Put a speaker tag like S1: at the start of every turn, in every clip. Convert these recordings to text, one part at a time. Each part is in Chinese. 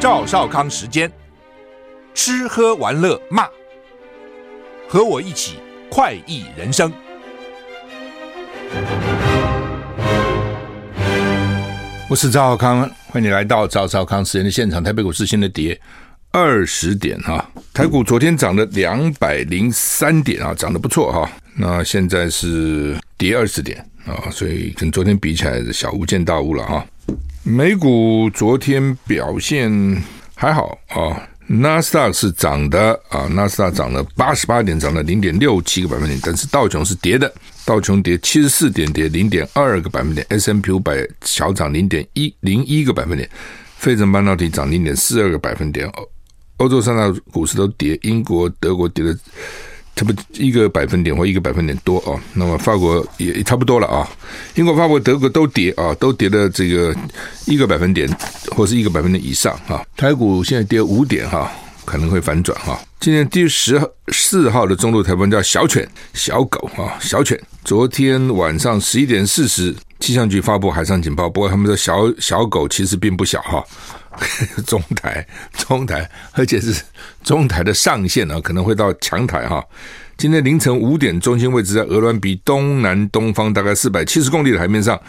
S1: 赵少康时间，吃喝玩乐骂，和我一起快意人生。我是赵少康，欢迎你来到赵少康时间的现场。台北股市现在跌二十点哈，台股昨天涨了两百零三点啊，涨得不错哈。那现在是跌二十点啊，所以跟昨天比起来，小巫见大巫了哈。美股昨天表现还好啊，纳斯达是涨的啊，纳斯达涨了八十八点，涨了零点六七个百分点，但是道琼是跌的，道琼跌七十四点，跌零点二个百分点，S M P 五百小涨零点一零一个百分点，费城半导体涨零点四二个百分点，欧欧洲三大股市都跌，英国、德国跌了。差不多一个百分点或一个百分点多啊，那么法国也差不多了啊，英国、法国、德国都跌啊，都跌了这个一个百分点或是一个百分点以上啊。台股现在跌五点哈，可能会反转哈。今天第十四号的中路台风叫小犬、小狗啊，小犬。昨天晚上十一点四十，气象局发布海上警报，不过他们说小小狗其实并不小哈。中台，中台，而且是中台的上限啊，可能会到强台哈。今天凌晨五点，中心位置在鹅銮鼻东南东方大概四百七十公里的海面上，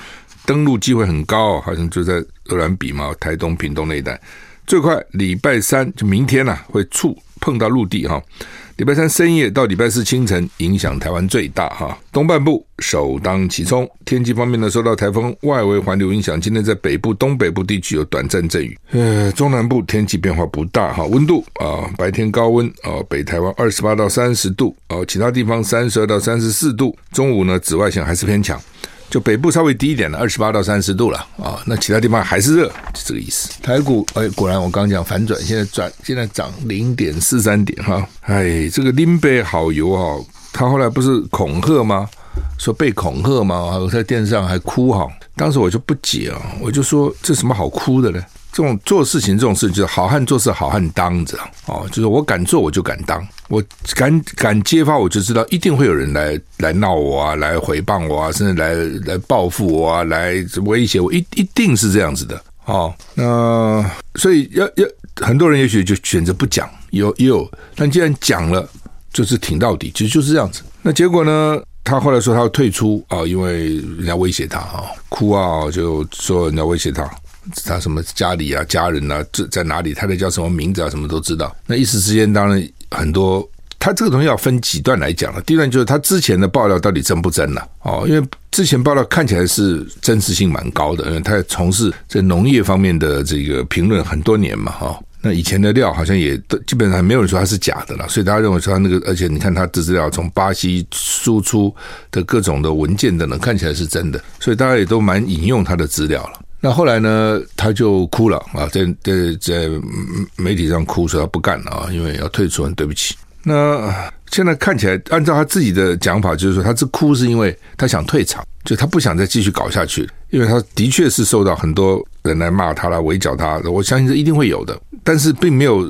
S1: 登陆机会很高，好像就在鹅銮鼻嘛，台东、屏东那一带。最快礼拜三就明天呐、啊，会触碰到陆地哈。礼拜三深夜到礼拜四清晨，影响台湾最大哈。东半部首当其冲。天气方面呢，受到台风外围环流影响，今天在北部、东北部地区有短暂阵雨。呃，中南部天气变化不大哈。温度啊，白天高温啊，北台湾二十八到三十度啊，其他地方三十二到三十四度。中午呢，紫外线还是偏强。就北部稍微低一点了，二十八到三十度了啊、那其他地方还是热，就这个意思。台股哎，果然我刚讲反转，现在转，现在涨零点四三点哈。哎，这个林北好油哈，他后来不是恐吓吗？说被恐吓吗？我在电视上还哭哈。当时我就不解啊，我就说这什么好哭的呢？这种做事情这种事，就是好汉做事好汉当着哦，就是我敢做我就敢当，我敢敢揭发我就知道一定会有人来来闹我啊，来诽谤我啊，甚至来来报复我啊，来威胁我，一一定是这样子的哦。那所以要要很多人也许就选择不讲，有也有，但既然讲了，就是挺到底，其实就是这样子。那结果呢？他后来说他要退出啊，因为人家威胁他啊，哭啊，就说人家威胁他。他什么家里啊、家人啊，这在哪里？他的叫什么名字啊？什么都知道。那一时之间，当然很多。他这个东西要分几段来讲了。第一段就是他之前的爆料到底真不真呢？哦，因为之前爆料看起来是真实性蛮高的，因为他从事这农业方面的这个评论很多年嘛，哈。那以前的料好像也都基本上没有人说他是假的了，所以大家认为说他那个，而且你看他的资料从巴西输出的各种的文件等等，看起来是真的，所以大家也都蛮引用他的资料了。那后来呢，他就哭了啊，在在在媒体上哭说他不干了啊，因为要退出，很对不起。那现在看起来，按照他自己的讲法，就是说他这哭是因为他想退场，就他不想再继续搞下去，因为他的确是受到很多人来骂他来围剿他，我相信这一定会有的，但是并没有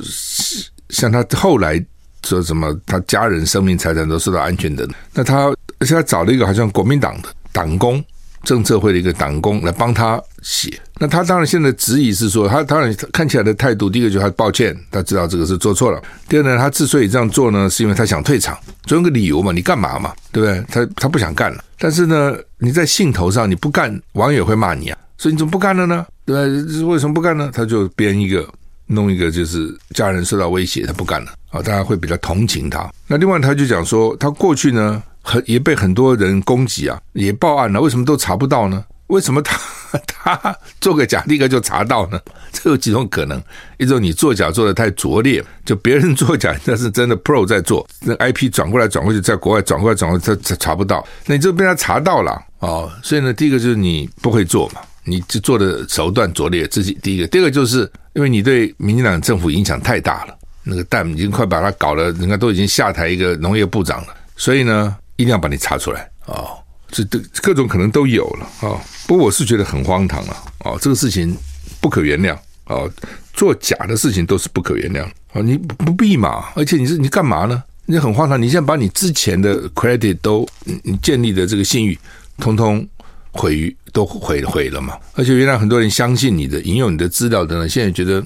S1: 像他后来说什么，他家人生命财产都受到安全的。那他而且他找了一个好像国民党的党工。政策会的一个党工来帮他写，那他当然现在质疑是说，他当然看起来的态度，第一个就是他抱歉，他知道这个是做错了。第二呢，他之所以这样做呢，是因为他想退场，总有个理由嘛，你干嘛嘛，对不对？他他不想干了，但是呢，你在兴头上你不干，网友会骂你啊，所以你怎么不干了呢？对不对？为什么不干呢？他就编一个，弄一个，就是家人受到威胁，他不干了啊，大家会比较同情他。那另外他就讲说，他过去呢。很也被很多人攻击啊，也报案了，为什么都查不到呢？为什么他他做个假立刻就查到呢？这有几种可能：一种你做假做的太拙劣，就别人做假，那是真的 pro 在做，那 IP 转过来转过去，在国外转过来转过去，他查查不到，那你就被他查到了哦。所以呢，第一个就是你不会做嘛，你就做的手段拙劣，这是第一个。第二个就是因为你对民进党政府影响太大了，那个蛋已经快把他搞了，人家都已经下台一个农业部长了，所以呢。一定要把你查出来啊、哦！这这各种可能都有了啊、哦！不过我是觉得很荒唐啊！哦，这个事情不可原谅啊、哦！做假的事情都是不可原谅啊、你不必嘛！而且你是你干嘛呢？你很荒唐！你现在把你之前的 credit 都你建立的这个信誉，通通毁于都毁毁了嘛。而且原来很多人相信你的，引用你的资料等等，现在觉得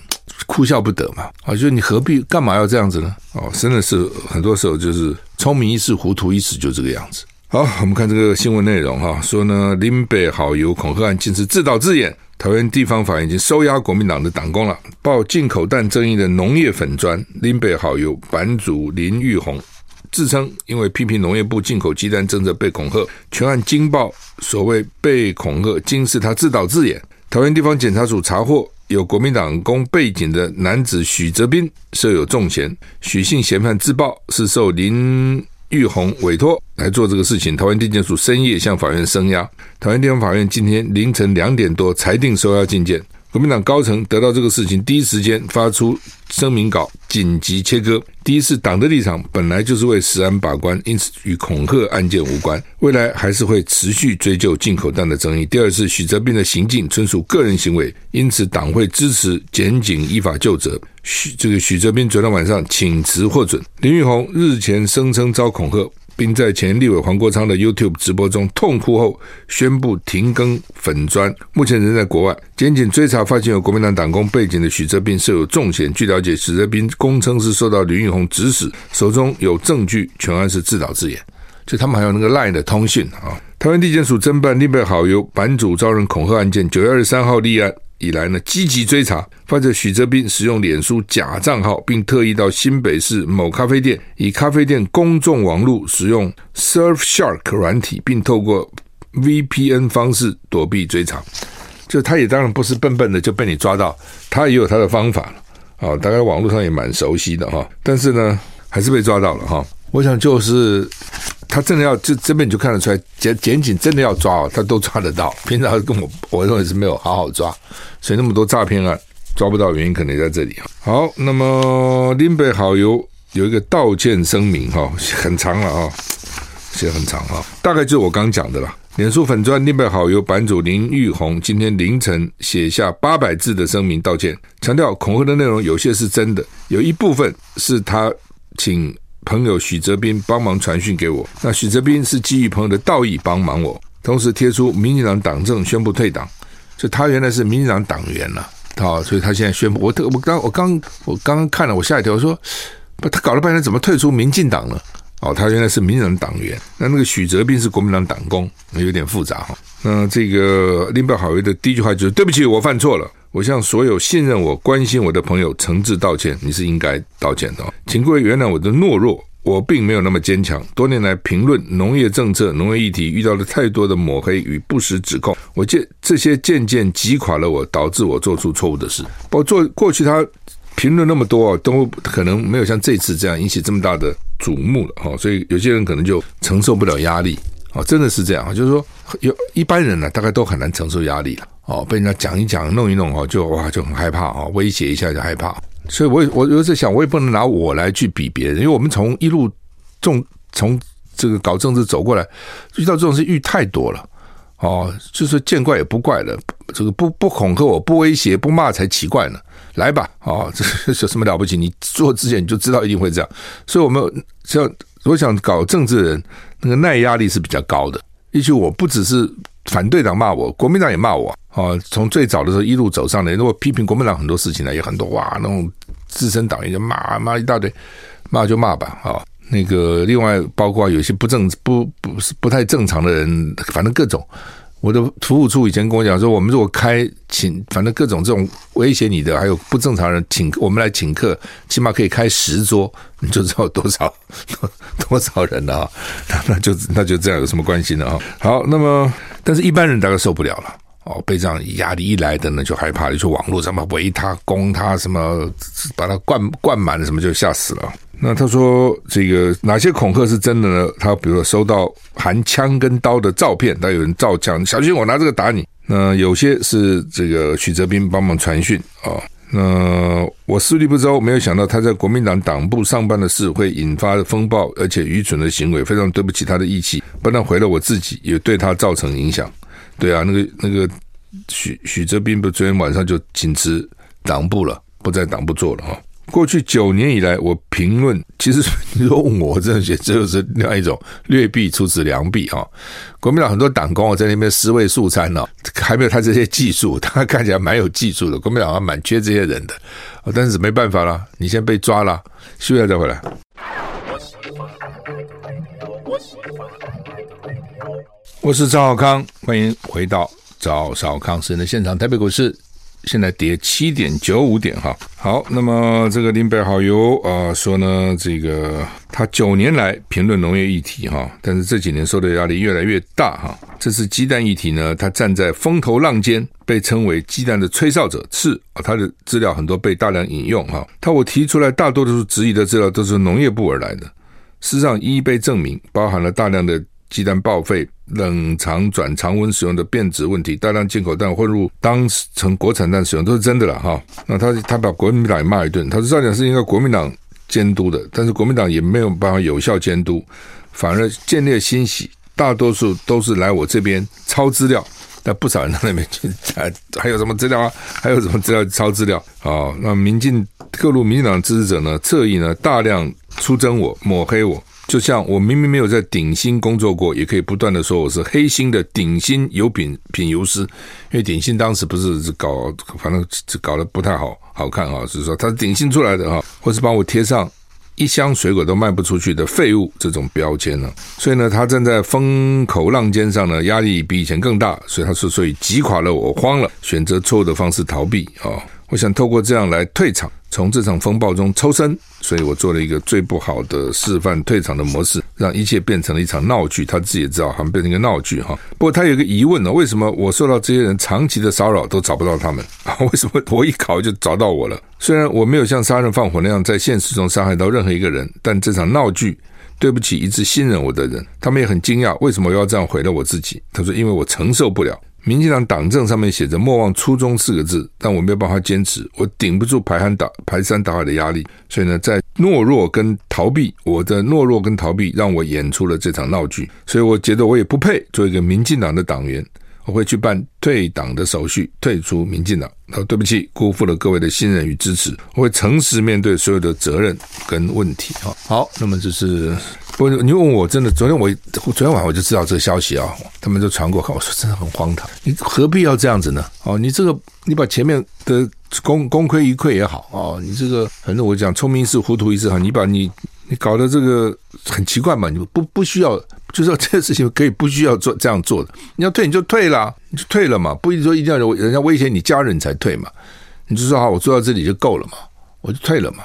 S1: 哭笑不得嘛。啊，就是你何必干嘛要这样子呢？哦，真的是很多时候就是聪明一世，糊涂一时，就这个样子。好，我们看这个新闻内容哈，说呢林北好友恐吓案竟是自导自演。桃园地方法院已经收押国民党的党工了。报进口蛋争议的农业粉专林北好友版主林玉红自称因为批评农业部进口鸡蛋政策被恐吓，全案惊爆所谓被恐吓，竟是他自导自演。桃园地方检察署查获有国民党工背景的男子许泽斌设有重嫌，许姓嫌犯自曝是受林。玉红委托来做这个事情，桃园地检署深夜向法院声押。桃园地方法院今天凌晨两点多裁定收押禁见。国民党高层得到这个事情，第一时间发出声明稿，紧急切割。第一是党的立场本来就是为食安把关，因此与恐吓案件无关，未来还是会持续追究进口蛋的争议。第二是许泽斌的行径纯属个人行为，因此党会支持检警依法就责。许这个许泽斌昨天晚上请辞获准。林玉红日前声称遭恐吓。并在前立委黄国昌的 YouTube 直播中痛哭后，宣布停更粉砖，目前人在国外。检警追查发现有国民党党工背景的许泽斌设有重嫌。据了解，许泽斌供称是受到林玉红指使，手中有证据，全案是自导自演。就他们还有那个 LINE 的通讯啊。台湾地检署侦办林北好友版主遭人恐吓案件，九月二十三号立案。以来呢，积极追查，发现许泽斌使用脸书假账号，并特意到新北市某咖啡店，以咖啡店公众网络使用 Surfshark 软体，并透过 VPN 方式躲避追查。就他也当然不是笨笨的就被你抓到，他也有他的方法了啊，大概网络上也蛮熟悉的哈。但是呢，还是被抓到了哈。我想就是。他真的要，这这边你就看得出来，检检警真的要抓哦，他都抓得到。平常跟我我认为是没有好好抓，所以那么多诈骗案抓不到，原因可能在这里。好，那么林北好友有一个道歉声明哈，很长了啊，写很长啊，大概就是我刚讲的了。脸书粉专林北好友版主林玉红今天凌晨写下八百字的声明道歉，强调恐吓的内容有些是真的，有一部分是他请。朋友许泽斌帮忙传讯给我，那许泽斌是基于朋友的道义帮忙我，同时贴出民进党党政宣布退党，就他原来是民进党党员了，好，所以他现在宣布我特我刚我刚我刚刚看了我吓一跳，我说不他搞了半天怎么退出民进党了？哦，他原来是民进党党员，那那个许泽斌是国民党党工，有点复杂哈。那这个林北好友的第一句话就是对不起，我犯错了。我向所有信任我、关心我的朋友诚挚道歉，你是应该道歉的，请各位原谅我的懦弱，我并没有那么坚强。多年来评论农业政策、农业议题，遇到了太多的抹黑与不实指控，我这这些渐渐击垮了我，导致我做出错误的事。我做过去他评论那么多，都可能没有像这次这样引起这么大的瞩目了哈，所以有些人可能就承受不了压力啊，真的是这样啊，就是说有一般人呢，大概都很难承受压力了。哦，被人家讲一讲、弄一弄哦，就哇就很害怕哦，威胁一下就害怕。所以我我有时想，我也不能拿我来去比别人，因为我们从一路从从这个搞政治走过来，遇到这种事遇太多了。哦，就是见怪也不怪了。这个不不恐吓我，不威胁，不骂才奇怪呢。来吧，哦，这有什么了不起？你做之前你就知道一定会这样。所以我们像我想搞政治的人，那个耐压力是比较高的。也许我不只是。反对党骂我，国民党也骂我啊！从最早的时候一路走上来，如果批评国民党很多事情呢，也很多哇，那种资深党员就骂骂一大堆，骂就骂吧啊！那个另外包括有些不正不不是不太正常的人，反正各种。我的服务处以前跟我讲说，我们如果开请，反正各种这种威胁你的，还有不正常人请我们来请客，起码可以开十桌，你就知道多少多，多少人了啊！那那就那就这样有什么关系呢啊？好，那么但是一般人大概受不了了哦，被这样压力一来的呢，就害怕，就说网络上面围他、攻他，什么把他灌灌满了，什么就吓死了。那他说这个哪些恐吓是真的呢？他比如说收到含枪跟刀的照片，他有人造枪，小心我拿这个打你。那有些是这个许泽斌帮忙传讯啊。那我思虑不周，没有想到他在国民党党部上班的事会引发风暴，而且愚蠢的行为，非常对不起他的义气，不但毁了我自己，也对他造成影响。对啊，那个那个许许哲斌不昨天晚上就请辞党部了，不在党部做了哈。过去九年以来，我评论，其实你说我，我真的觉得这就是另外一种劣币出自良币哈。国民党很多党工在那边尸位素餐呢，还没有他这些技术，他看起来蛮有技术的。国民党还蛮缺这些人的，但是没办法了，你先被抓了，休息再回来。我是赵少康，欢迎回到赵少康私人的现场，台北股市。现在跌七点九五点哈，好，那么这个林北好友啊说呢，这个他九年来评论农业议题哈，但是这几年受的压力越来越大哈。这次鸡蛋议题呢，他站在风头浪尖，被称为鸡蛋的吹哨者是啊，他的资料很多被大量引用哈。他我提出来大多数质疑的资料都是农业部而来的，事实上一一被证明，包含了大量的。鸡蛋报废、冷藏转常温使用的变质问题，大量进口蛋混入当成国产蛋使用，都是真的了哈。那他他把国民党骂一顿，他说照讲是应该国民党监督的，但是国民党也没有办法有效监督，反而见猎心喜，大多数都是来我这边抄资料，但不少人到那边去，还还有什么资料啊？还有什么资料抄资料啊？那民进各路民进党支持者呢，侧翼呢，大量出征我，抹黑我。就像我明明没有在鼎新工作过，也可以不断的说我是黑心的鼎新油品品油师，因为鼎新当时不是搞，反正搞得不太好好看啊，是说他是鼎新出来的哈，或是帮我贴上一箱水果都卖不出去的废物这种标签呢，所以呢，他站在风口浪尖上呢，压力比以前更大，所以他说，所以击垮了我，慌了，选择错误的方式逃避啊，我想透过这样来退场。从这场风暴中抽身，所以我做了一个最不好的示范退场的模式，让一切变成了一场闹剧。他自己也知道，好像变成一个闹剧哈。不过他有一个疑问呢：为什么我受到这些人长期的骚扰都找不到他们啊？为什么我一考就找到我了？虽然我没有像杀人放火那样在现实中伤害到任何一个人，但这场闹剧对不起一直信任我的人，他们也很惊讶，为什么我要这样毁了我自己？他说：因为我承受不了。民进党党政上面写着“莫忘初衷”四个字，但我没有办法坚持，我顶不住排山倒排山倒海的压力，所以呢，在懦弱跟逃避，我的懦弱跟逃避让我演出了这场闹剧，所以我觉得我也不配做一个民进党的党员。我会去办退党的手续，退出民进党。然后对不起，辜负了各位的信任与支持。我会诚实面对所有的责任跟问题。哈，好，那么就是，不，你问我真的，昨天我昨天晚上我就知道这个消息啊，他们就传过，我说真的很荒唐，你何必要这样子呢？哦，你这个你把前面的功功亏一篑也好哦，你这个反正我讲聪明一世糊涂一世哈，你把你你搞得这个很奇怪嘛，你不不需要。就说这个事情可以不需要做这样做的，你要退你就退了，你就退了嘛，不一定说一定要人家威胁你家人才退嘛，你就说好，我做到这里就够了嘛，我就退了嘛，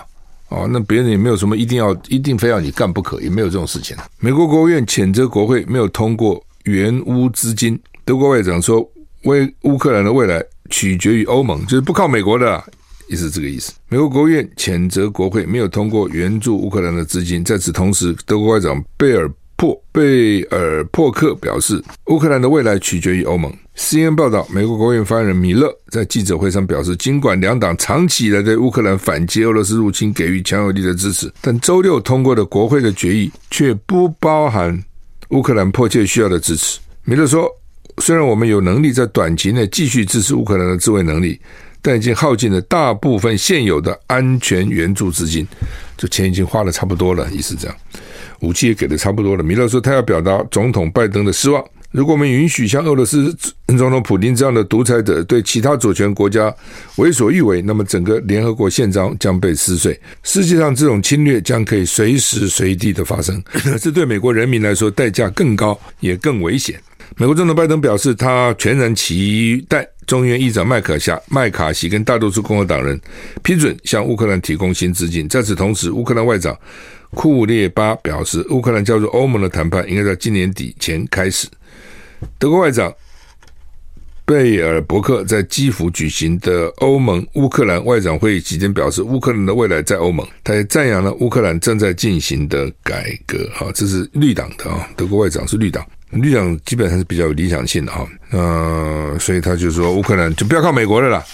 S1: 哦，那别人也没有什么一定要一定非要你干不可，也没有这种事情。美国国务院谴责国会没有通过援乌资金，德国外长说为乌克兰的未来取决于欧盟，就是不靠美国的，也是这个意思。美国国务院谴责国会没有通过援助乌克兰的资金，在此同时，德国外长贝尔。破贝尔珀克表示，乌克兰的未来取决于欧盟。CNN 报道，美国国务院发言人米勒在记者会上表示，尽管两党长期以来对乌克兰反击俄罗斯入侵给予强有力的支持，但周六通过的国会的决议却不包含乌克兰迫切需要的支持。米勒说，虽然我们有能力在短期内继续支持乌克兰的自卫能力，但已经耗尽了大部分现有的安全援助资金，就钱已经花的差不多了，意思这样。武器也给的差不多了。米勒说，他要表达总统拜登的失望。如果我们允许像俄罗斯总统普京这样的独裁者对其他主权国家为所欲为，那么整个联合国宪章将被撕碎。世界上这种侵略将可以随时随地的发生，这对美国人民来说代价更高，也更危险。美国总统拜登表示，他全然期待众议院议长麦可夏麦卡锡跟大多数共和党人批准向乌克兰提供新资金。在此同时，乌克兰外长。库列巴表示，乌克兰加入欧盟的谈判应该在今年底前开始。德国外长贝尔伯克在基辅举行的欧盟乌克兰外长会议期间表示，乌克兰的未来在欧盟。他也赞扬了乌克兰正在进行的改革。哈，这是绿党的啊，德国外长是绿党，绿党基本上是比较有理想性的哈。呃，所以他就说，乌克兰就不要靠美国了啦。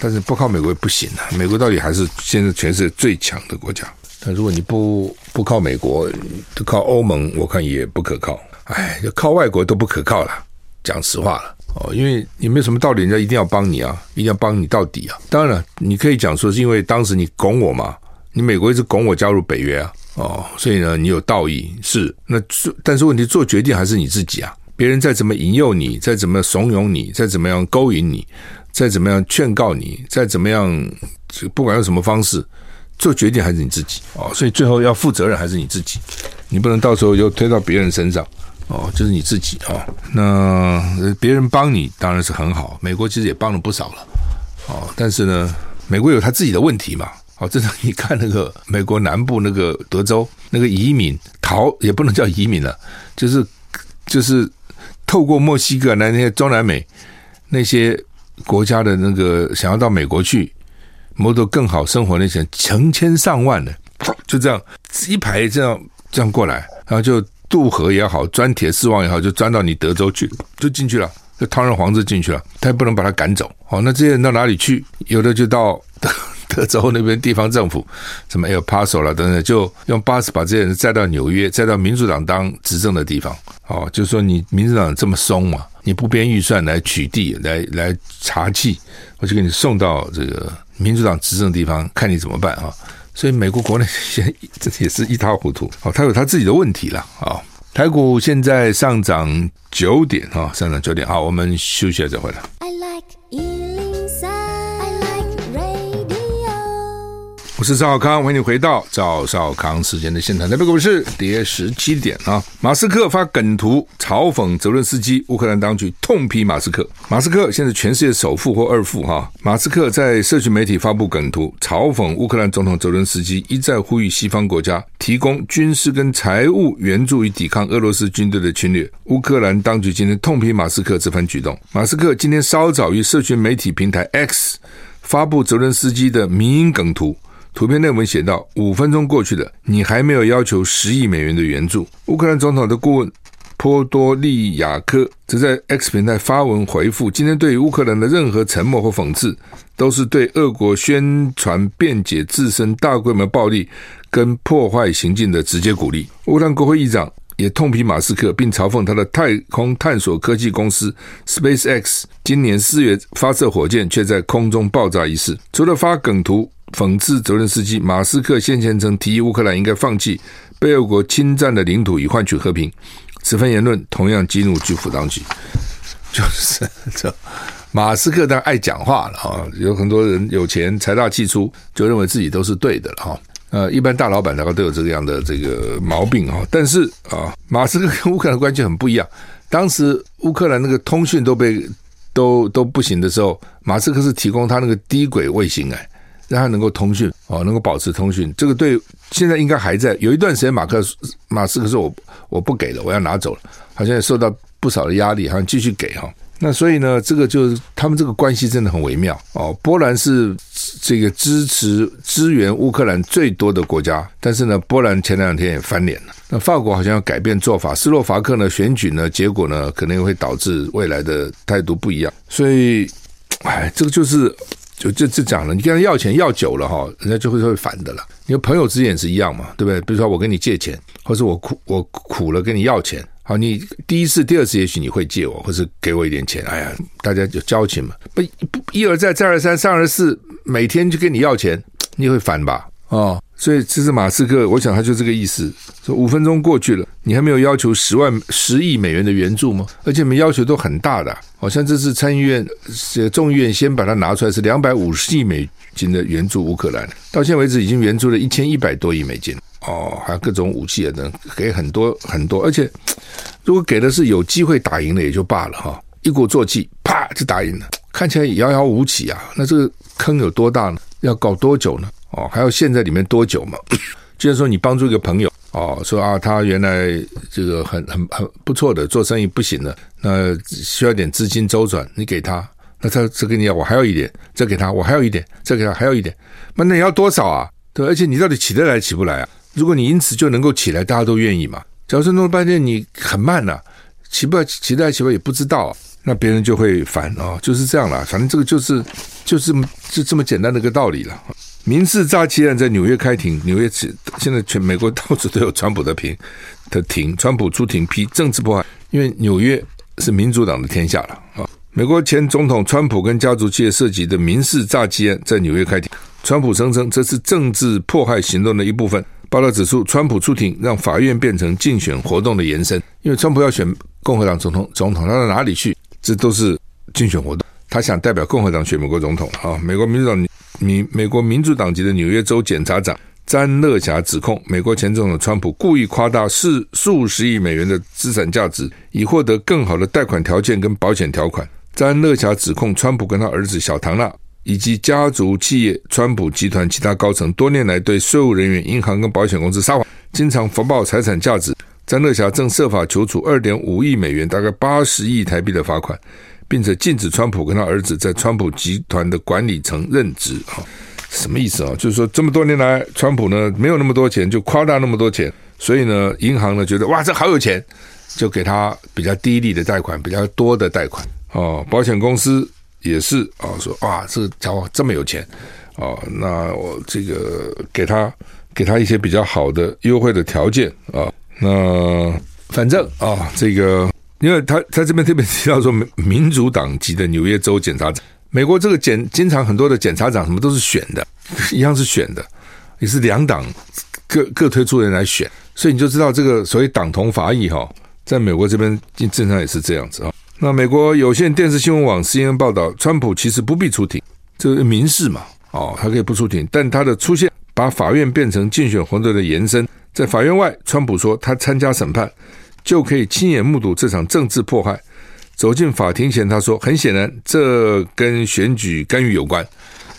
S1: 但是不靠美国也不行啊，美国到底还是现在全世界最强的国家。但如果你不不靠美国，就靠欧盟，我看也不可靠。哎，就靠外国都不可靠了，讲实话了。哦，因为也没有什么道理，人家一定要帮你啊，一定要帮你到底啊。当然了，你可以讲说是因为当时你拱我嘛，你美国一直拱我加入北约啊，哦，所以呢，你有道义是那做，但是问题做决定还是你自己啊。别人再怎么引诱你，再怎么怂恿你，再怎么样勾引你，再怎么样劝告你，再怎么样，不管用什么方式做决定还是你自己哦。所以最后要负责任还是你自己，你不能到时候又推到别人身上。哦，就是你自己、哦。那别人帮你当然是很好，美国其实也帮了不少了。哦，但是呢，美国有他自己的问题嘛。哦，真的，你看那个美国南部那个德州那个移民逃，也不能叫移民了，就是就是透过墨西哥来那些中南美那些国家的那个想要到美国去谋得更好生活那些成千上万的，就这样一排这样这样过来，然后就。渡河也好，钻铁丝网也好，就钻到你德州去，就进去了，就堂而皇之进去了。他也不能把他赶走。好，那这些人到哪里去？有的就到德州那边地方政府，什么 El Paso 了等等，就用巴士把这些人载到纽约，载到民主党当执政的地方。哦，就说你民主党这么松嘛，你不编预算来取缔，来来查缉，我就给你送到这个民主党执政的地方，看你怎么办啊？所以美国国内现这也是一塌糊涂，哦，他有他自己的问题了啊。台股现在上涨九点啊，上涨九点，好，我们休息一下再回来。我是赵少康，欢迎你回到赵少康时间的现场。台北股市跌十七点啊。马斯克发梗图嘲讽泽伦斯基，乌克兰当局痛批马斯克。马斯克现在全世界首富或二富哈。马斯克在社群媒体发布梗图嘲讽乌克兰总统泽伦斯基，一再呼吁西方国家提供军事跟财务援助以抵抗俄罗斯军队的侵略。乌克兰当局今天痛批马斯克这番举动。马斯克今天稍早于社群媒体平台 X 发布泽伦斯基的迷因梗图。图片内文写道：“五分钟过去了，你还没有要求十亿美元的援助。”乌克兰总统的顾问波多利亚科则在 X 平台发文回复：“今天对于乌克兰的任何沉默或讽刺，都是对俄国宣传辩解自身大规模暴力跟破坏行径的直接鼓励。”乌克兰国会议长也痛批马斯克，并嘲讽他的太空探索科技公司 SpaceX 今年四月发射火箭却在空中爆炸一事。除了发梗图。讽刺泽连斯基，马斯克先前曾提议乌克兰应该放弃被俄国侵占的领土以换取和平。此番言论同样激怒基辅当局。就是这，马斯克当然爱讲话了啊，有很多人有钱财大气粗，就认为自己都是对的了哈。呃，一般大老板大概都有这个样的这个毛病哈。但是啊，马斯克跟乌克兰关系很不一样。当时乌克兰那个通讯都被都都不行的时候，马斯克是提供他那个低轨卫星哎。让他能够通讯哦，能够保持通讯，这个对现在应该还在。有一段时间，马克马斯克说：“我我不给了，我要拿走了。”好像也受到不少的压力，好像继续给哈。那所以呢，这个就是他们这个关系真的很微妙哦。波兰是这个支持支援乌克兰最多的国家，但是呢，波兰前两天也翻脸了。那法国好像要改变做法，斯洛伐克呢选举呢结果呢可能会导致未来的态度不一样。所以，哎，这个就是。就这这讲了，你跟他要钱要久了哈，人家就会会烦的了。你朋友之间也是一样嘛，对不对？比如说我跟你借钱，或是我苦我苦了跟你要钱，好，你第一次、第二次也许你会借我，或是给我一点钱。哎呀，大家就交情嘛，不不一而再再而三三而四，每天就跟你要钱，你会烦吧？哦。所以这是马斯克，我想他就这个意思。说五分钟过去了，你还没有要求十万十亿美元的援助吗？而且你们要求都很大的，好像这次参议院、众议院先把它拿出来，是两百五十亿美金的援助乌克兰。到现在为止，已经援助了一千一百多亿美金。哦，还有各种武器啊等，给很多很多。而且如果给的是有机会打赢的也就罢了哈，一鼓作气，啪就打赢了，看起来遥遥无期啊。那这个坑有多大呢？要搞多久呢？哦，还要陷在里面多久嘛？就是说，你帮助一个朋友哦，说啊，他原来这个很很很不错的，做生意不行了，那需要点资金周转，你给他，那他再跟你要，我还要一点，再给他，我还要一点，再给他，还要一点，那你要多少啊？对，而且你到底起得来起不来啊？如果你因此就能够起来，大家都愿意嘛？假如说弄了半天你很慢呐、起不，起得来起不来也不知道、那别人就会烦啊、哦，就是这样了。反正这个就是就是就这么简单的一个道理了。民事诈欺案在纽约开庭，纽约现在全美国到处都有川普的庭的庭，川普出庭批政治迫害，因为纽约是民主党的天下了啊。美国前总统川普跟家族企业涉及的民事诈欺案在纽约开庭，川普声称这是政治迫害行动的一部分。报道指出，川普出庭让法院变成竞选活动的延伸，因为川普要选共和党总统，总统他到哪里去，这都是竞选活动。他想代表共和党选美国总统啊。美国民主党民美国民主党籍的纽约州检察长詹乐侠指控，美国前总统川普故意夸大数数十亿美元的资产价值，以获得更好的贷款条件跟保险条款。詹乐侠指控，川普跟他儿子小唐纳。以及家族企业川普集团其他高层多年来对税务人员、银行跟保险公司撒谎，经常谎报财产价值。詹乐侠正设法求处二点五亿美元，大概八十亿台币的罚款，并且禁止川普跟他儿子在川普集团的管理层任职。哈，什么意思啊？就是说这么多年来，川普呢没有那么多钱，就夸大那么多钱，所以呢，银行呢觉得哇，这好有钱，就给他比较低利的贷款，比较多的贷款。哦，保险公司。也是啊，说哇，这家伙这么有钱哦，那我这个给他给他一些比较好的优惠的条件啊，那反正啊，这个因为他他这边特别提到说，民主党籍的纽约州检察长，美国这个检经常很多的检察长什么都是选的，一样是选的，也是两党各各推出人来选，所以你就知道这个所谓党同伐异哈，在美国这边正常也是这样子啊。那美国有线电视新闻网 CNN 报道，川普其实不必出庭，这是民事嘛，哦，他可以不出庭，但他的出现把法院变成竞选活动的延伸。在法院外，川普说他参加审判就可以亲眼目睹这场政治迫害。走进法庭前，他说很显然这跟选举干预有关，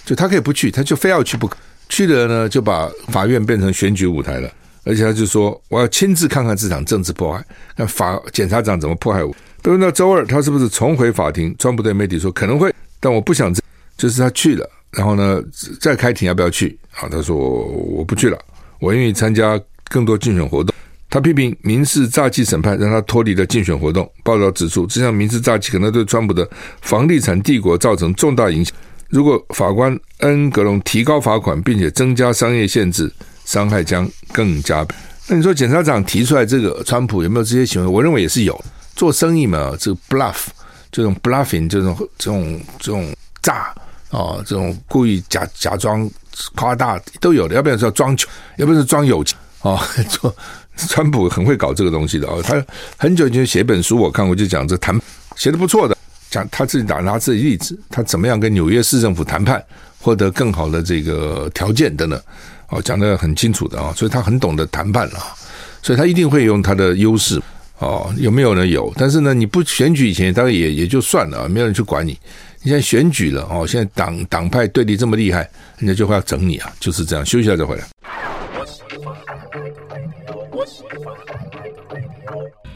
S1: 就他可以不去，他就非要去不可。去了呢，就把法院变成选举舞台了，而且他就说我要亲自看看这场政治迫害，看法检察长怎么迫害我。被问到周二他是不是重回法庭，川普对媒体说可能会，但我不想这，就是他去了，然后呢再开庭要不要去？啊，他说我不去了，我愿意参加更多竞选活动。他批评民事诈欺审判让他脱离了竞选活动。报道指出，这项民事诈欺可能对川普的房地产帝国造成重大影响。如果法官恩格隆提高罚款，并且增加商业限制，伤害将更加。那你说检察长提出来这个川普有没有这些行为？我认为也是有。做生意嘛，这个 bluff，这种 bluffing，这种这种这种诈啊、这种故意假假装夸大都有的，要不然是要装穷，要不然是装有钱哦。做、川普很会搞这个东西的、哦，他很久以前写本书，我看过就讲这谈写的不错的，讲他自己拿拿自己例子，他怎么样跟纽约市政府谈判，获得更好的这个条件等等，哦，讲得很清楚的啊、所以他很懂得谈判了，所以他一定会用他的优势。哦，有没有呢？有，但是呢，你不选举以前，当然也也就算了，没有人去管你。你现在选举了，哦，现在党党派对立这么厉害，人家就会要整你啊，就是这样。休息一下再回来。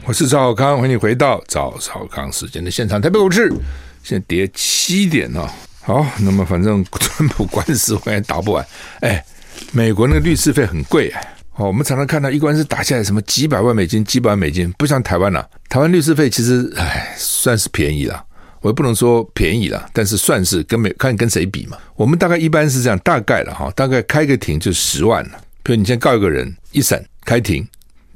S1: 我是赵小康，欢迎你回到赵小康时间的现场。台北股市现在跌七点啊。好，那么反正川普官司我也打不完。哎，美国那个律师费很贵哎。哦，我们常常看到一官司打下来什么几百万美金，几百万美金，不像台湾呐、台湾律师费其实唉算是便宜了，我也不能说便宜了，但是算是跟美看跟谁比嘛。我们大概一般是这样，大概了哈，大概开个庭就十万了。比如你先告一个人，一审开庭，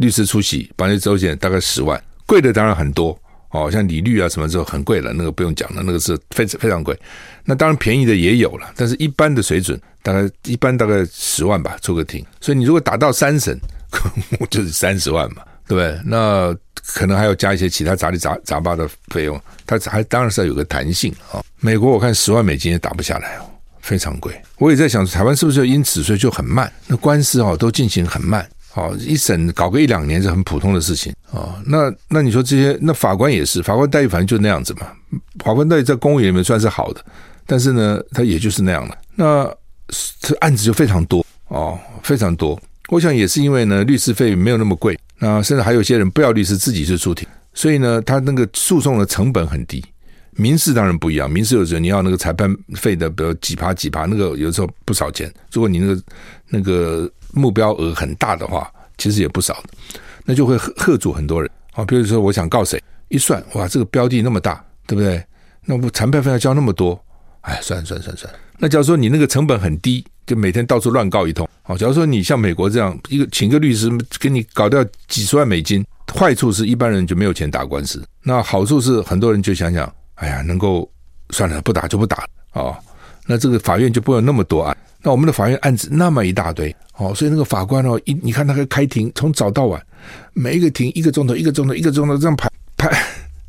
S1: 律师出席，帮你周旋，大概十万。贵的当然很多哦，像理律啊什么之后很贵了，那个不用讲了，那个是非非常贵。那当然便宜的也有了，但是一般的水准。大概一般大概十万吧，出个庭。所以你如果打到三审，就是三十万嘛，对不对？那可能还要加一些其他杂七杂杂八的费用，它还当然是要有个弹性啊。美国我看十万美金也打不下来哦，非常贵。我也在想，台湾是不是因此所以就很慢？那官司哦都进行很慢，哦一审搞个一两年是很普通的事情哦。那那你说这些，那法官也是，法官待遇反正就那样子嘛。法官待遇在公务员里面算是好的，但是呢，他也就是那样的。那这案子就非常多哦，非常多。我想也是因为呢，律师费没有那么贵，那甚至还有些人不要律师自己去出庭，所以呢，他那个诉讼的成本很低。民事当然不一样，民事有时候你要那个裁判费的，比如几趴几趴，那个有时候不少钱。如果你那个那个目标额很大的话，其实也不少，那就会吓阻很多人啊。比如说我想告谁，一算哇，这个标的那么大，对不对？那不裁判费要交那么多。哎，算了算了算了算。那假如说你那个成本很低，就每天到处乱告一通。好，假如说你像美国这样一个请个律师给你搞掉几十万美金，坏处是一般人就没有钱打官司。那好处是很多人就想想，哎呀，能够算了，不打就不打哦。那这个法院就不会有那么多案。那我们的法院案子那么一大堆哦，所以那个法官哦，一你看那个开庭从早到晚，每一个庭一个钟头，一个钟头，一个钟头这样排排。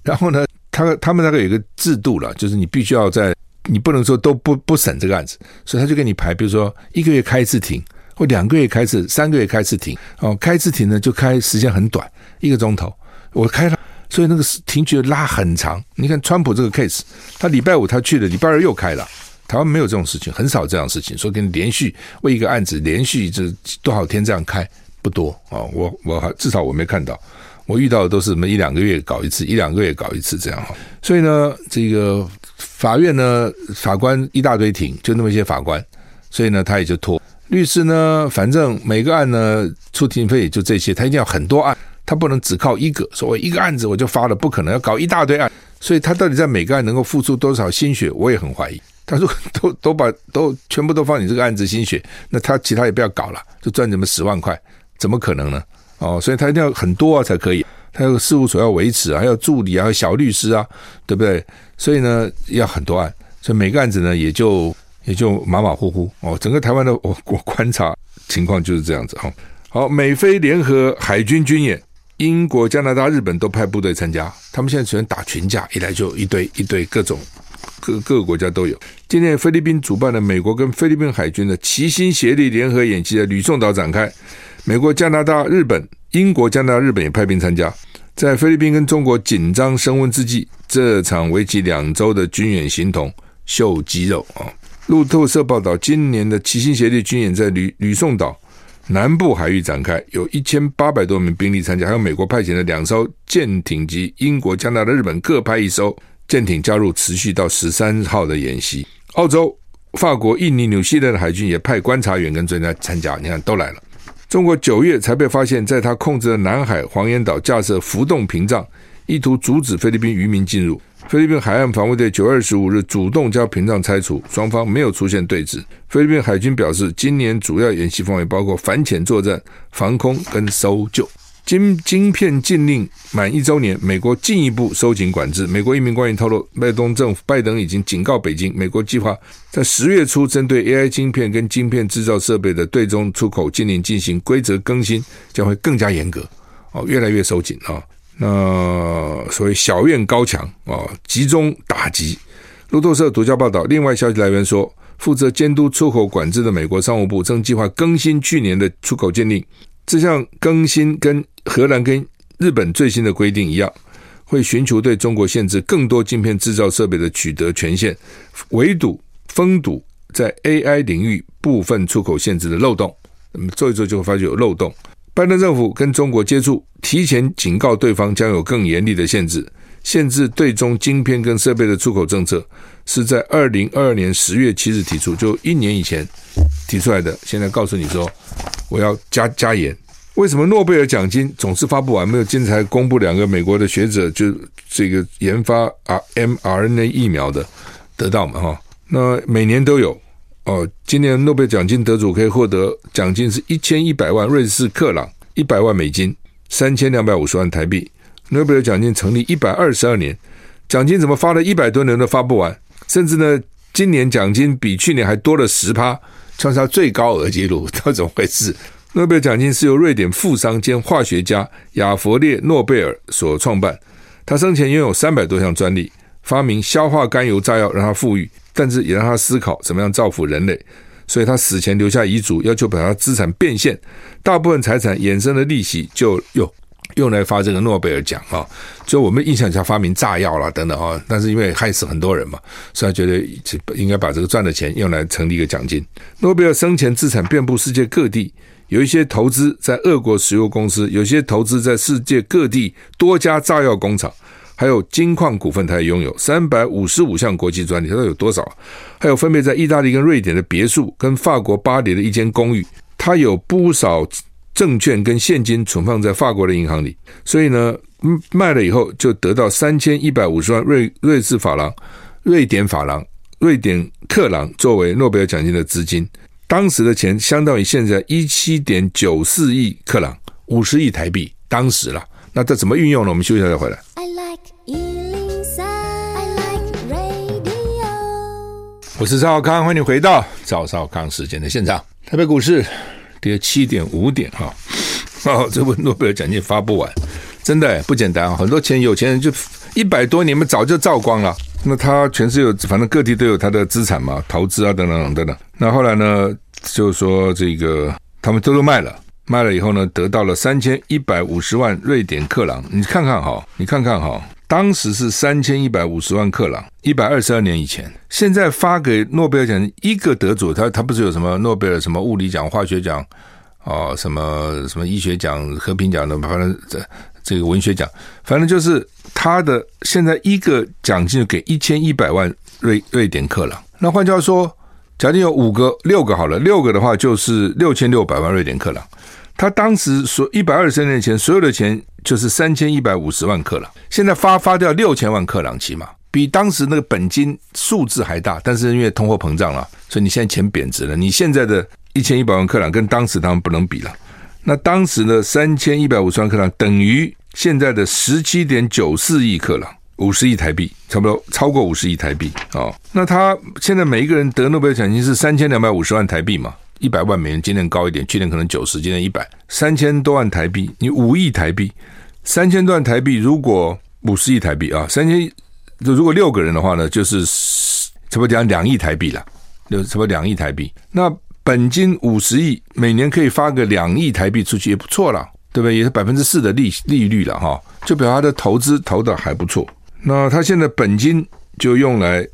S1: 然后呢，他他们那个有一个制度了，就是你必须要在，你不能说都不不审这个案子，所以他就给你排，比如说一个月开一次庭，或两个月开一次，三个月开一次庭。哦，开一次庭呢就开时间很短，一个钟头。我开了，所以那个庭局拉很长。你看川普这个 case，他礼拜五他去了，礼拜二又开了。台湾没有这种事情，很少这样的事情。说跟你连续为一个案子连续这多少天这样开不多啊、哦，我我还至少我没看到，我遇到的都是什么一两个月搞一次，一两个月搞一次这样哈。所以呢，这个法院呢，法官一大堆庭，就那么一些法官，所以呢，他也就拖律师呢，反正每个案呢出庭费就这些，他一定要很多案，他不能只靠一个，所谓一个案子我就发了，不可能要搞一大堆案，所以他到底在每个案能够付出多少心血，我也很怀疑。他说 都都把都全部都放你这个案子心血，那他其他也不要搞了，就赚你们十万块，怎么可能呢？哦，所以他一定要很多啊才可以，他有事务所要维持啊，还有助理啊，小律师啊，对不对？所以呢要很多案，所以每个案子呢也就也就马马虎虎哦。整个台湾的我我观察情况就是这样子哈。好，美菲联合海军军演，英国、加拿大、日本都派部队参加，他们现在喜欢打群架，一来就一堆一堆各种。各各个国家都有。今天菲律宾主办的美国跟菲律宾海军的齐心协力联合演习在吕宋岛展开，美国、加拿大、日本、英国、加拿大、日本也派兵参加。在菲律宾跟中国紧张升温之际，这场为期两周的军演形同秀肌肉啊！路透社报道，今年的齐心协力军演在吕吕宋岛南部海域展开，有一千八百多名兵力参加，还有美国派遣的两艘舰艇及英国、加拿大、日本各派一艘。舰艇加入，持续到十三号的演习。澳洲、法国、印尼、纽西兰的海军也派观察员跟专家参加。你看，都来了。中国九月才被发现，在他控制的南海黄岩岛架设浮动屏障，意图阻止菲律宾渔民进入。菲律宾海岸防卫队九月二十五日主动将屏障拆除，双方没有出现对峙。菲律宾海军表示，今年主要演习范围包括反潜作战、防空跟搜救。晶晶片禁令满一周年，美国进一步收紧管制。美国一名官员透露，拜登政府拜登已经警告北京，美国计划在十月初针对 AI 晶片跟晶片制造设备的对中出口禁令进行规则更新，将会更加严格哦，越来越收紧啊。那所谓小院高墙啊，集中打击。路透社独家报道，另外消息来源说，负责监督出口管制的美国商务部正计划更新去年的出口禁令。这项更新跟荷兰跟日本最新的规定一样，会寻求对中国限制更多晶片制造设备的取得权限，围堵封堵在 AI 领域部分出口限制的漏洞。那么做一做就会发觉有漏洞。拜登政府跟中国接触，提前警告对方将有更严厉的限制，限制对中晶片跟设备的出口政策，是在二零二二年十月七日提出，就一年以前提出来的。现在告诉你说。我要加加严，为什么诺贝尔奖金总是发不完？没有，今天才公布两个美国的学者，就这个研发啊 mRNA 疫苗的得到嘛哈？那每年都有哦。今年诺贝尔奖金得主可以获得奖金是一千一百万瑞士克朗，一百万美金，三千两百五十万台币。诺贝尔奖金成立一百二十二年，奖金怎么发了一百多年都发不完？甚至呢，今年奖金比去年还多了十趴。创下最高额纪录，到底怎么回事？诺贝尔奖金是由瑞典富商兼化学家亚佛列诺贝尔所创办。他生前拥有三百多项专利，发明硝化甘油炸药让他富裕，但是也让他思考怎么样造福人类。所以他死前留下遗嘱，要求把他资产变现，大部分财产衍生的利息就用。用来发这个诺贝尔奖啊，就我们印象下发明炸药啦等等啊，但是因为害死很多人嘛，所以他觉得应该把这个赚的钱用来成立一个奖金。诺贝尔生前资产遍布世界各地，有一些投资在俄国石油公司，有些投资在世界各地多家炸药工厂，还有金矿股份，他也拥有三百五十五项国际专利，他有多少？还有分别在意大利跟瑞典的别墅，跟法国巴黎的一间公寓，他有不少。证券跟现金存放在法国的银行里，所以呢，卖了以后就得到三千一百五十万瑞瑞士法郎、瑞典法郎、瑞典克朗作为诺贝尔奖金的资金。当时的钱相当于现在一七点九四亿克朗，五十亿台币。当时了，那这怎么运用呢？我们休息一下再回来。我是赵少康，欢迎回到赵少康时间的现场。台北股市跌七点五点哈，哦，这不诺贝尔奖金发不完，真的不简单啊！很多钱有钱人就一百多年嘛，早就造光了。那他全是有，反正各地都有他的资产嘛，投资啊等等等等。那后来呢，就是说这个他们都都卖了，卖了以后呢，得到了三千一百五十万瑞典克朗。你看看哈，你看看哈。当时是三千一百五十万克朗，一百二十二年以前。现在发给诺贝尔奖一个得主，他他不是有什么诺贝尔什么物理奖、化学奖，哦，什么什么医学奖、和平奖的，反正这这个文学奖，反正就是他的现在一个奖金给一千一百万瑞瑞典克朗。那换句话说，假定有五个、六个好了，六个的话就是六千六百万瑞典克朗。他当时所一百二十年前所有的钱就是三千一百五十万克朗，现在发发掉六千万克朗起码，比当时那个本金数字还大。但是因为通货膨胀了，所以你现在钱贬值了。你现在的一千一百万克朗跟当时当然不能比了。那当时呢，三千一百五十万克朗等于现在的十七点九四亿克朗，五十亿台币，差不多超过五十亿台币哦。那他现在每一个人得诺贝尔奖金是三千两百五十万台币嘛？一百万美元，今年高一点，去年可能九十，今年一百，三千多万台币，你五亿台币，三千多万台币，如果五十亿台币啊，三千，如果六个人的话呢，就是差不多讲两亿台币了，就差不多两亿台币。那本金五十亿，每年可以发个两亿台币出去，也不错了，对不对？也是百分之四的利利率了哈，就表示他的投资投的还不错。那他现在本金就用来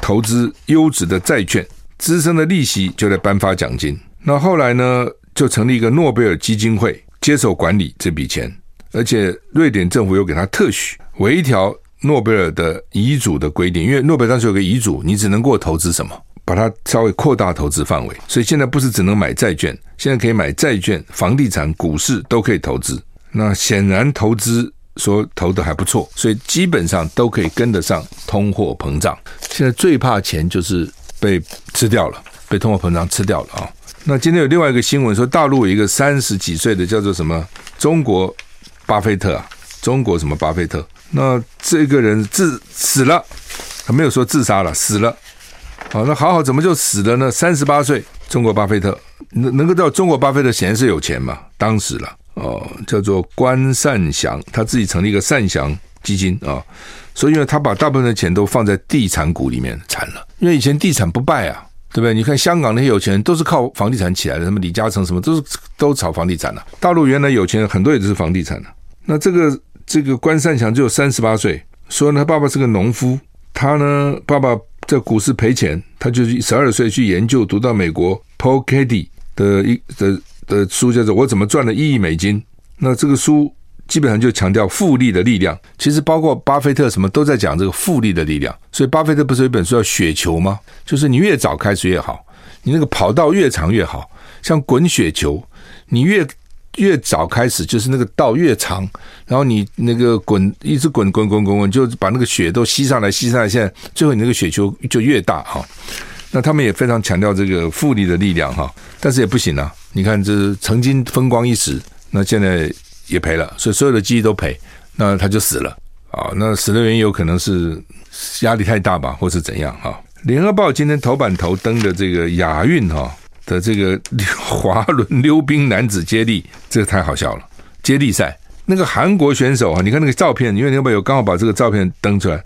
S1: 投资优质的债券。滋生的利息就来颁发奖金，那后来呢，就成立一个诺贝尔基金会接手管理这笔钱，而且瑞典政府又给他特许微调诺贝尔的遗嘱的规定，因为诺贝尔当时有个遗嘱，你只能给我投资什么，把它稍微扩大投资范围，所以现在不是只能买债券，现在可以买债券、房地产、股市都可以投资。那显然投资说投的还不错，所以基本上都可以跟得上通货膨胀。现在最怕钱就是。被吃掉了，被通货膨胀吃掉了啊！那今天有另外一个新闻说，大陆有一个三十几岁的叫做什么中国巴菲特啊，中国什么巴菲特？那这个人自死了，他没有说自杀了，死了。好，那好好怎么就死了呢？三十八岁，中国巴菲特能能够叫中国巴菲特显然是有钱嘛？当时了哦，叫做关善祥，他自己成立一个善祥基金啊。所以，因为他把大部分的钱都放在地产股里面，惨了。因为以前地产不败啊，对不对？你看香港那些有钱人都是靠房地产起来的，什么李嘉诚什么都是都炒房地产的。大陆原来有钱人很多也都是房地产的。那这个这个关善祥只有三十八岁，说呢，他爸爸是个农夫，他呢，爸爸在股市赔钱，他就十二岁去研究，读到美国 Paul Cady 的一的的书，叫做《我怎么赚了一亿美金》。那这个书。基本上就强调复利的力量，其实包括巴菲特什么都在讲这个复利的力量。所以巴菲特不是有一本书叫《雪球》吗？就是你越早开始越好，你那个跑道越长越好。像滚雪球，你越越早开始，就是那个道越长，然后你那个滚一直滚滚滚滚滚，就把那个雪都吸上来，吸上来，现在最后你那个雪球就越大哈。那他们也非常强调这个复利的力量哈，但是也不行啊。你看，这曾经风光一时，那现在。也赔了，所以所有的机器都赔，那他就死了啊。那死的原因有可能是压力太大吧，或是怎样哈。联合报今天头版头登的这个亚运哈的这个滑轮溜冰男子接力，这个太好笑了。接力赛那个韩国选手啊，你看那个照片，因为联合报有刚好把这个照片登出来，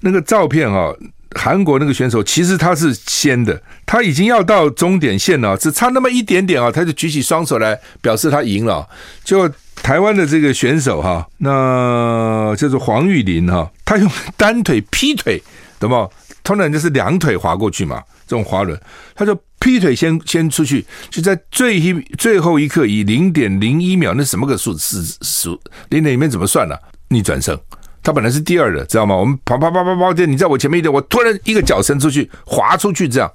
S1: 那个照片啊。韩国那个选手其实他是先的，他已经要到终点线了，只差那么一点点啊，他就举起双手来表示他赢了。就台湾的这个选手哈，那叫做黄玉玲哈，他用单腿劈腿，懂吗？通常就是两腿滑过去嘛，这种滑轮，他就劈腿先先出去，就在最一最后一刻以零点零一秒，那什么个数是数零点里面怎么算呢、逆转胜。他本来是第二的，知道吗？我们跑跑跑跑跑，你在我前面一点，我突然一个脚伸出去，滑出去，这样，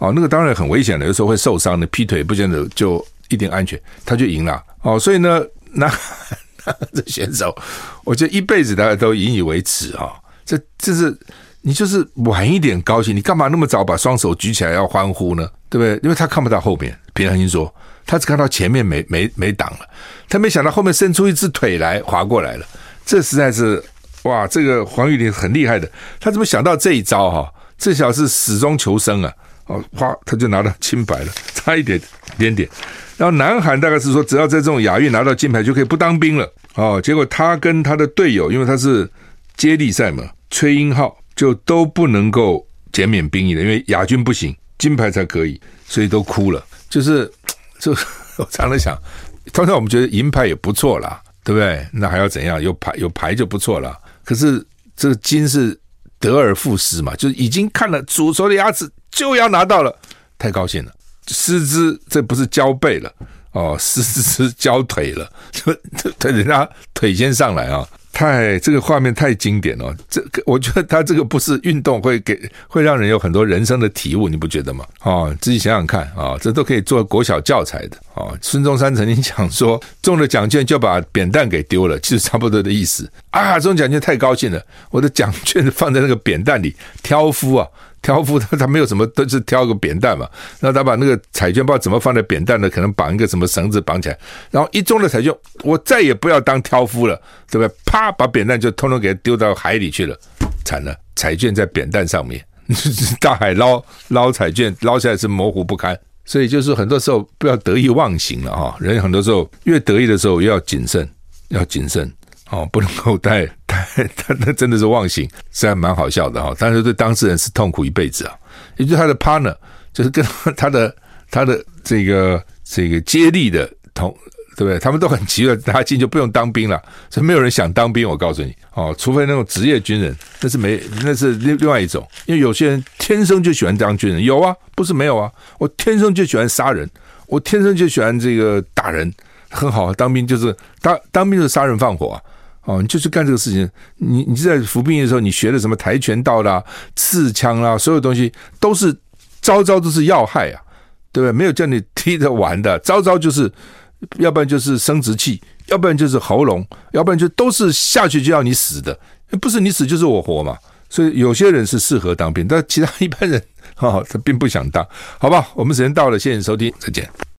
S1: 哦，那个当然很危险的，有时候会受伤的。劈腿不见得就一定安全，他就赢了。哦，所以呢，那，那这选手，我觉得一辈子大家都引以为耻啊。这这是你就是晚一点高兴，你干嘛那么早把双手举起来要欢呼呢？对不对？因为他看不到后面，平常心说，他只看到前面没没没挡了，他没想到后面伸出一只腿来滑过来了，这实在是。哇，这个黄玉玲很厉害的，他怎么想到这一招哈？这小子是死中求生啊！哦，啪，他就拿到清白了，差一点点点。然后南韩大概是说，只要在这种亚运拿到金牌就可以不当兵了哦。结果他跟他的队友，因为他是接力赛嘛，崔英浩就都不能够减免兵役的，因为亚军不行，金牌才可以，所以都哭了。就是，就 我常常想，通常我们觉得银牌也不错啦，对不对？那还要怎样？有牌有牌就不错了。可是这个金是得而复失嘛，就是已经看了煮熟的鸭子就要拿到了，太高兴了。失之，这不是交背了哦，失之交腿了，就他人家腿先上来啊。太这个画面太经典了，这个我觉得他这个不是运动会给会让人有很多人生的体悟，你不觉得吗？哦，自己想想看啊，这都可以做国小教材的哦。孙中山曾经讲说，中了奖券就把扁担给丢了，其实差不多的意思啊。中奖券太高兴了，我的奖券放在那个扁担里挑夫啊。挑夫他他没有什么，都是挑个扁担嘛。然后他把那个彩券不知道怎么放在扁担的，可能绑一个什么绳子绑起来。然后一中了彩券，我再也不要当挑夫了，对不对？啪，把扁担就通通给丢到海里去了，惨了！彩券在扁担上面，大海捞捞彩券，捞下来是模糊不堪。所以就是很多时候不要得意忘形了哈。人很多时候越得意的时候越要谨慎，要谨慎。哦，不能够太，他那真的是忘形，虽然蛮好笑的哈，但是对当事人是痛苦一辈子啊。也就是他的 partner，就是跟他的他的这个这个接力的同，对不对？他们都很急了，他进就不用当兵了，所以没有人想当兵。我告诉你，哦，除非那种职业军人，那是没，那是另另外一种。因为有些人天生就喜欢当军人，有啊，不是没有啊。我天生就喜欢杀人，我天生就喜欢这个打人，很好啊。当兵就是当当兵就是杀人放火啊。哦，你就去干这个事情。你你在服兵役的时候，你学的什么跆拳道啦、刺枪啦，所有东西都是招招都是要害啊，对不对？没有叫你 踢着玩的，招招就是，要不然就是生殖器，要不然就是喉咙，要不然就都是下去就要你死的，不是你死就是我活嘛。所以有些人是适合当兵，但其他 一般人，哈、哦，他并不想当。好吧，我们时间到了，谢谢收听，再见。